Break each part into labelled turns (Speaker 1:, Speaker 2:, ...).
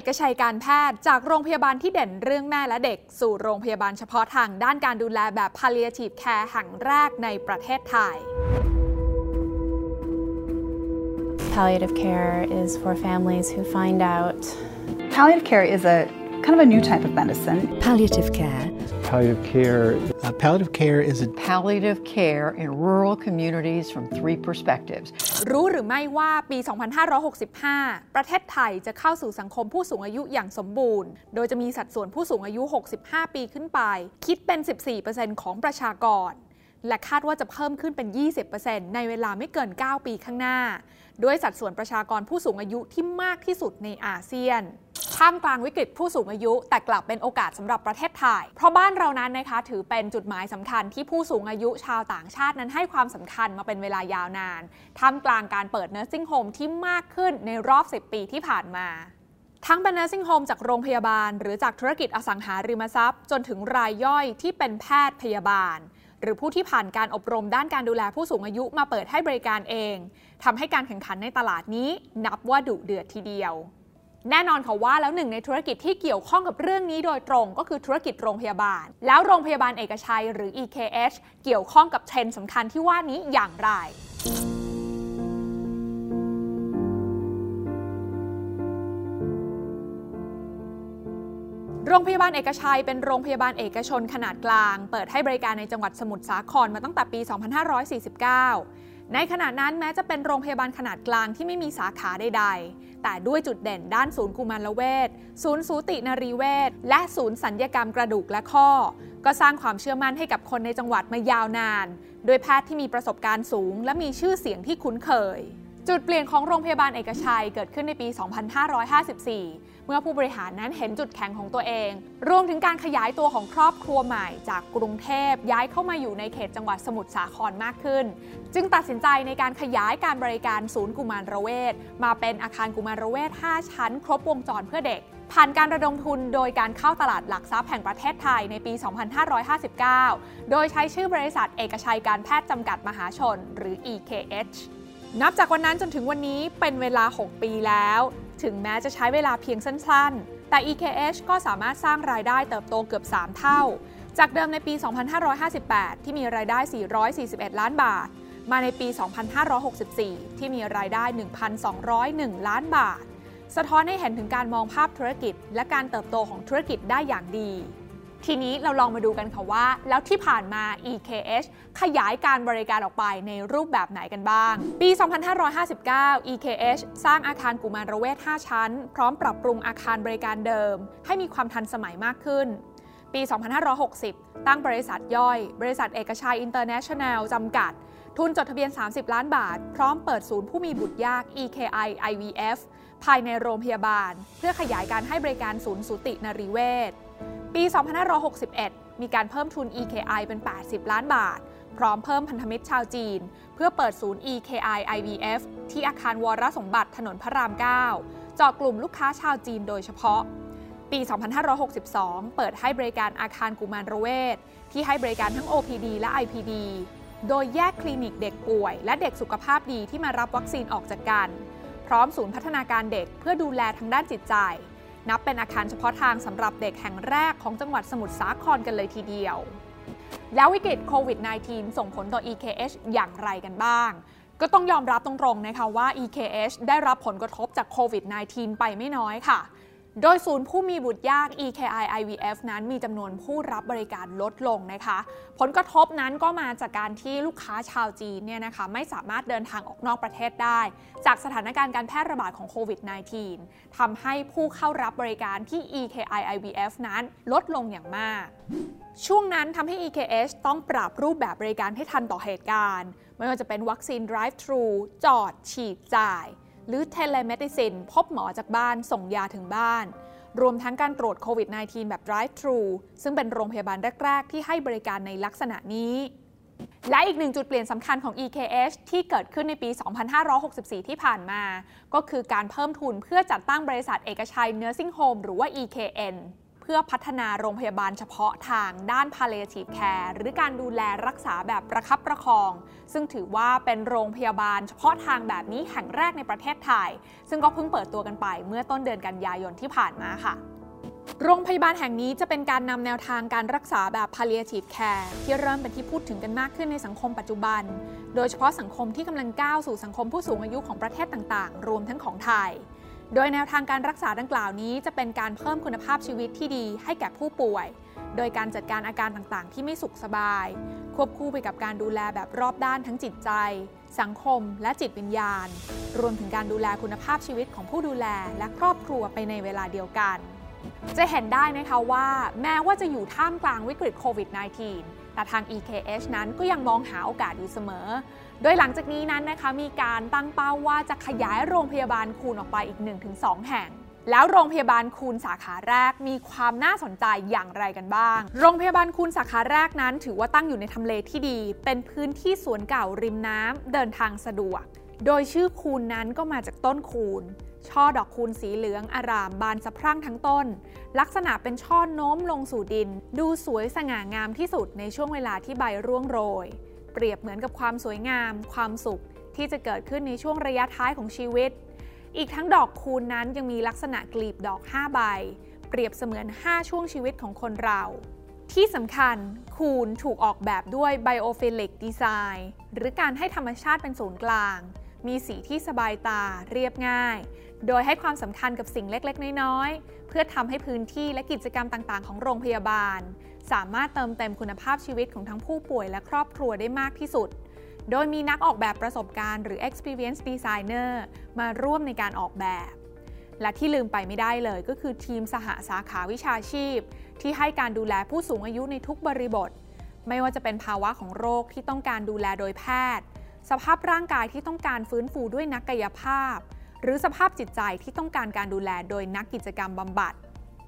Speaker 1: อกชัยการแพทย์ จากโรงพยาบาลที่เด่นเรื่องแม่และเด็ก สู่โรงพยาบาลเฉพาะทางด้านการดูแลแบบ palliative care แห่งแรกในประเทศไทย
Speaker 2: Palliative care is for families who find out
Speaker 3: Palliative care is a kind of a new type of medicine.
Speaker 4: Palliative care.
Speaker 5: Palliative care.
Speaker 6: Uh, palliative care is a
Speaker 7: palliative care in rural communities from three perspectives.
Speaker 1: รู้หรือไม่ว่าปี 2565 ประเทศไทยจะเข้าสู่สังคมผู้สูงอายุอย่างสมบูรณ์ โดยจะมีสัดส่วนผู้สูงอายุ 65 ปีขึ้นไป คิดเป็น 14%ของประชากร และคาดว่าจะเพิ่มขึ้นเป็น 20%ในเวลาไม่เกิน 9 ปีข้างหน้า ด้วยสัดส่วนประชากรผู้สูงอายุที่มากที่สุดในอาเซียน ท่ามกลางวิกฤตผู้สูงอายุ แต่กลับเป็นโอกาสสำหรับประเทศไทย เพราะบ้านเรานั้นนะคะถือเป็นจุดหมายสำคัญที่ผู้สูงอายุชาวต่างชาตินั้นให้ความสำคัญมาเป็นเวลายาวนาน ท่ามกลางการเปิดเนอร์ซิ่งโฮมที่มากขึ้นในรอบ 10 ปีที่ผ่านมาทั้งเป็นเนอร์ซิ่งโฮมจากโรงพยาบาล หรือจากธุรกิจอสังหาริมทรัพย์ จนถึงรายย่อยที่เป็นแพทย์พยาบาล หรือผู้ที่ผ่านการอบรมด้านการดูแลผู้สูงอายุมาเปิดให้บริการเองทำให้การแข่งขันในตลาดนี้นับว่าดุเดือดทีเดียว แน่นอนค่ะว่าแล้วหนึ่งในธุรกิจที่เกี่ยวข้องกับเรื่องนี้โดยตรงก็คือธุรกิจโรงพยาบาล แล้วโรงพยาบาลเอกชัยหรือ EKH เกี่ยวข้องกับเทรนด์สำคัญที่ว่านี้อย่างไรโรงพยาบาลเอกชัยเป็นโรงพยาบาลเอกชนขนาดกลาง เปิดให้บริการในจังหวัดสมุทรสาครมาตั้งแต่ปี 2549 ในขณะนั้นแม้จะเป็นโรงพยาบาลขนาดกลางที่ไม่มีสาขาใดๆ แต่ด้วยจุดเด่นด้านศูนย์กุมารเวชศูนย์สูตินรีเวชและศูนย์สัญญกรรมกระดูกและข้อ ก็สร้างความเชื่อมั่นให้กับคนในจังหวัดมายาวนาน โดยแพทย์ที่มีประสบการณ์สูง และมีชื่อเสียงที่คุ้นเคย จุดเปลี่ยนของโรงพยาบาลเอกชัยเกิดขึ้นในปี 2554 เมื่อผู้บริหารนั้นเห็นจุดแข็งของตัวเอง รวมถึงการขยายตัวของครอบครัวใหม่จากกรุงเทพย้ายเข้ามาอยู่ในเขตจังหวัดสมุทรสาครมากขึ้น จึงตัดสินใจในการขยายการบริการศูนย์กุมารเวชมาเป็นอาคารกุมารเวช 5 ชั้น ครบวงจรเพื่อเด็ก ผ่านการระดมทุนโดยการเข้าตลาดหลักทรัพย์แห่งประเทศไทยในปี 2559 โดยใช้ชื่อบริษัทเอกชัยการแพทย์จำกัดมหาชน หรือ EKH นับจากวันนั้นจนถึงวันนี้เป็นเวลา 6 ปีแล้ว ถึงแม้จะใช้เวลาเพียงสั้นๆ แต่ EKH ก็สามารถสร้างรายได้เติบโตเกือบ 3 เท่า จากเดิมในปี 2558 ที่มีรายได้ 441 ล้านบาท มาในปี 2564 ที่มีรายได้ 1,201 ล้านบาท สะท้อนให้เห็นถึงการมองภาพธุรกิจ และการเติบโตของธุรกิจได้อย่างดี ทีนี้เราลองมาดูกันค่ะว่า แล้วที่ผ่านมา EKH ขยายการบริการออกไปในรูปแบบไหนกันบ้าง ปี 2559 EKH สร้างอาคารกุมารเวช5ชั้น พร้อมปรับปรุงอาคารบริการเดิม ให้มีความทันสมัยมากขึ้น ปี 2560 ตั้งบริษัทย่อย บริษัทเอกชัยอินเตอร์เนชั่นแนลจำกัด ทุนจดทะเบียน 30 ล้านบาท พร้อมเปิดศูนย์ผู้มีบุตรยาก EKI IVF ภายในโรงพยาบาล เพื่อขยายการให้บริการศูนย์สูตินรีเวช ปี 2561 มีการเพิ่มทุน EKI เป็น 80 ล้านบาท พร้อมเพิ่มพันธมิตรชาวจีน เพื่อเปิดศูนย์ EKI IVF ที่อาคารวรสมบัติถนนพระราม 9 เจาะกลุ่มลูกค้าชาวจีนโดยเฉพาะ ปี 2562 เปิดให้บริการอาคารกุมารเวชที่ให้บริการทั้ง OPD และ IPD โดยแยกคลินิกเด็กป่วย และเด็กสุขภาพดีที่มารับวัคซีนออกจากกัน พร้อมศูนย์พัฒนาการเด็กเพื่อดูแลทางด้านจิตใจ นับเป็นอาคารเฉพาะทางสำหรับเด็กแห่งแรกของจังหวัดสมุทรสาครกันเลยทีเดียว แล้ววิกฤตโควิด -19 ส่งผลต่อ EKH อย่างไรกันบ้าง ก็ต้องยอมรับตรงๆนะคะว่า EKH ได้รับผลกระทบจากโควิด -19 ไปไม่น้อยค่ะ โดยศูนย์ผู้มีบุตรยาก EKI IVF นั้นมีจำนวนผู้รับบริการลดลงนะคะ ผลกระทบนั้นก็มาจากการที่ลูกค้าชาวจีนเนี่ยนะคะไม่สามารถเดินทางออกนอกประเทศได้ จากสถานการณ์การแพร่ระบาดของโควิด -19 ทำให้ผู้เข้ารับบริการที่ EKI IVF นั้นลดลงอย่างมาก ช่วงนั้นทำให้ EKH ต้องปรับรูปแบบบริการให้ทันต่อเหตุการณ์ ไม่ว่าจะเป็นวัคซีน drive-thru จอดฉีดจ่าย หรือ telemedicine พบหมอจากบ้านส่งยาถึงบ้าน รวมทั้งการตรวจโควิด -19 แบบ drive-thru ซึ่งเป็นโรงพยาบาลแรก ๆ ที่ให้บริการในลักษณะนี้และอีกหนึ่งจุดเปลี่ยนสำคัญของ EKH ที่เกิดขึ้นในปี 2564 ที่ผ่านมา ก็คือการเพิ่มทุนเพื่อจัดตั้งบริษัทเอกชัย Nursing Home หรือว่า EKN พื่อพื่อพัฒนาโรงพยาบาลเฉพาะทางด้าน palliative care หรือการดูแลรักษาแบบประคับประคอง ซึ่งถือว่าเป็นโรงพยาบาลเฉพาะทางแบบนี้แห่งแรกในประเทศไทย ซึ่งก็เพิ่งเปิดตัวกันไปเมื่อต้นเดือนกันยายนที่ผ่านมาค่ะโรงพยาบาลแห่งนี้จะเป็นการนำแนวทางการรักษาแบบ palliative care ที่เริ่มเป็นที่พูดถึงกันมากขึ้นในสังคมปัจจุบัน โดยเฉพาะสังคมที่กำลังก้าวสู่สังคมผู้สูงอายุของประเทศต่างๆ รวมทั้งของไทย โดยแนวทางการรักษาดังกล่าวนี้ จะเป็นการเพิ่มคุณภาพชีวิตที่ดีให้แก่ผู้ป่วย โดยการจัดการอาการต่างๆ ที่ไม่สุขสบาย ควบคู่ไปกับการดูแลแบบรอบด้านทั้งจิตใจ สังคม และจิตวิญญาณ รวมถึงการดูแลคุณภาพชีวิตของผู้ดูแลและครอบครัวไปในเวลาเดียวกัน จะเห็นได้นะคะว่า แม้ว่าจะอยู่ท่ามกลางวิกฤตโควิด -19 แต่ทาง EKH นั้นก็ยังมองหาโอกาสอยู่เสมอ โดยหลังจากนี้นั้นนะคะมีการตั้งเป้าว่าจะขยายโรงพยาบาลคูณออกไปอีก 1-2 แห่งแล้วโรงพยาบาลคูณสาขาแรกมีความน่าสนใจอย่างไรกันบ้าง โรงพยาบาลคูณสาขาแรกนั้น ถือว่าตั้งอยู่ในทำเลที่ดี เป็นพื้นที่สวนเก่าริมน้ำเดินทางสะดวก โดยชื่อคูณนั้นก็มาจากต้นคูณ ช่อดอกคูณสีเหลืองอารามบานสะพรั่งทั้งต้น ลักษณะเป็นช่อโน้มลงสู่ดิน ดูสวยสง่างามที่สุดในช่วงเวลาที่ใบร่วงโรย เปรียบเหมือนกับความสวยงาม ความสุขที่จะเกิดขึ้นในช่วงระยะท้ายของชีวิต อีกทั้งดอกคูณนั้นยังมีลักษณะกลีบดอก 5 ใบ เปรียบเสมือน 5 ช่วงชีวิตของคนเรา ที่สำคัญคูณถูกออกแบบด้วย biophilic design หรือการให้ธรรมชาติเป็นศูนย์กลาง มีสีที่สบายตาเรียบง่าย โดยให้ความสำคัญกับสิ่งเล็กๆ น้อยๆ เพื่อทำให้พื้นที่และกิจกรรมต่างๆ ของโรงพยาบาล สามารถเติมเต็มคุณภาพชีวิตของทั้งผู้ป่วยและครอบครัวได้มากที่สุด โดยมีนักออกแบบประสบการณ์หรือ experience designer มาร่วมในการออกแบบ และที่ลืมไปไม่ได้เลยก็คือทีมสหสาขาวิชาชีพ ที่ให้การดูแลผู้สูงอายุในทุกบริบท ไม่ว่าจะเป็นภาวะของโรคที่ต้องการดูแลโดยแพทย์ สภาพร่างกายที่ต้องการฟื้นฟูด้วยนักกายภาพ หรือสภาพจิตใจที่ต้องการการดูแลโดยนักกิจกรรมบำบัด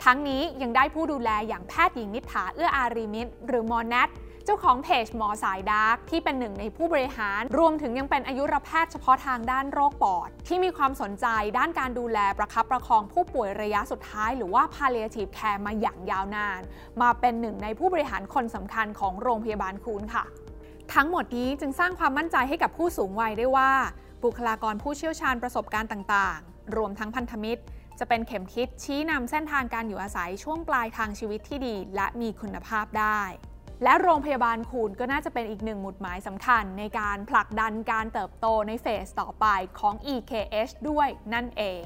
Speaker 1: ทั้งนี้ยังได้ผู้ดูแลอย่างแพทย์หญิงนิฐาเอื้ออารีมิตร หรือมอแนทเจ้าของเพจหมอสายดาร์กที่เป็นหนึ่งในผู้บริหาร รวมถึงยังเป็นอายุรแพทย์เฉพาะทางด้านโรคปอด ที่มีความสนใจด้านการดูแลประคับประคองผู้ป่วยระยะสุดท้าย หรือว่า palliative care มาอย่างยาวนาน มาเป็นหนึ่งในผู้บริหารคนสำคัญของโรงพยาบาลคูนค่ะ ทั้งหมดนี้จึงสร้างความมั่นใจให้กับผู้สูงวัยได้ว่า บุคลากรผู้เชี่ยวชาญประสบการณ์ต่างๆ รวมทั้งพันธมิตร จะเป็นเข็มทิศชี้นำเส้นทางการอยู่อาศัยช่วงปลายทางชีวิตที่ดี และมีคุณภาพได้ และโรงพยาบาลคูนก็น่าจะเป็นอีกหนึ่งหมุดหมายสำคัญ ในการผลักดันการเติบโตในเฟสต่อไปของ EKH ด้วยนั่นเอง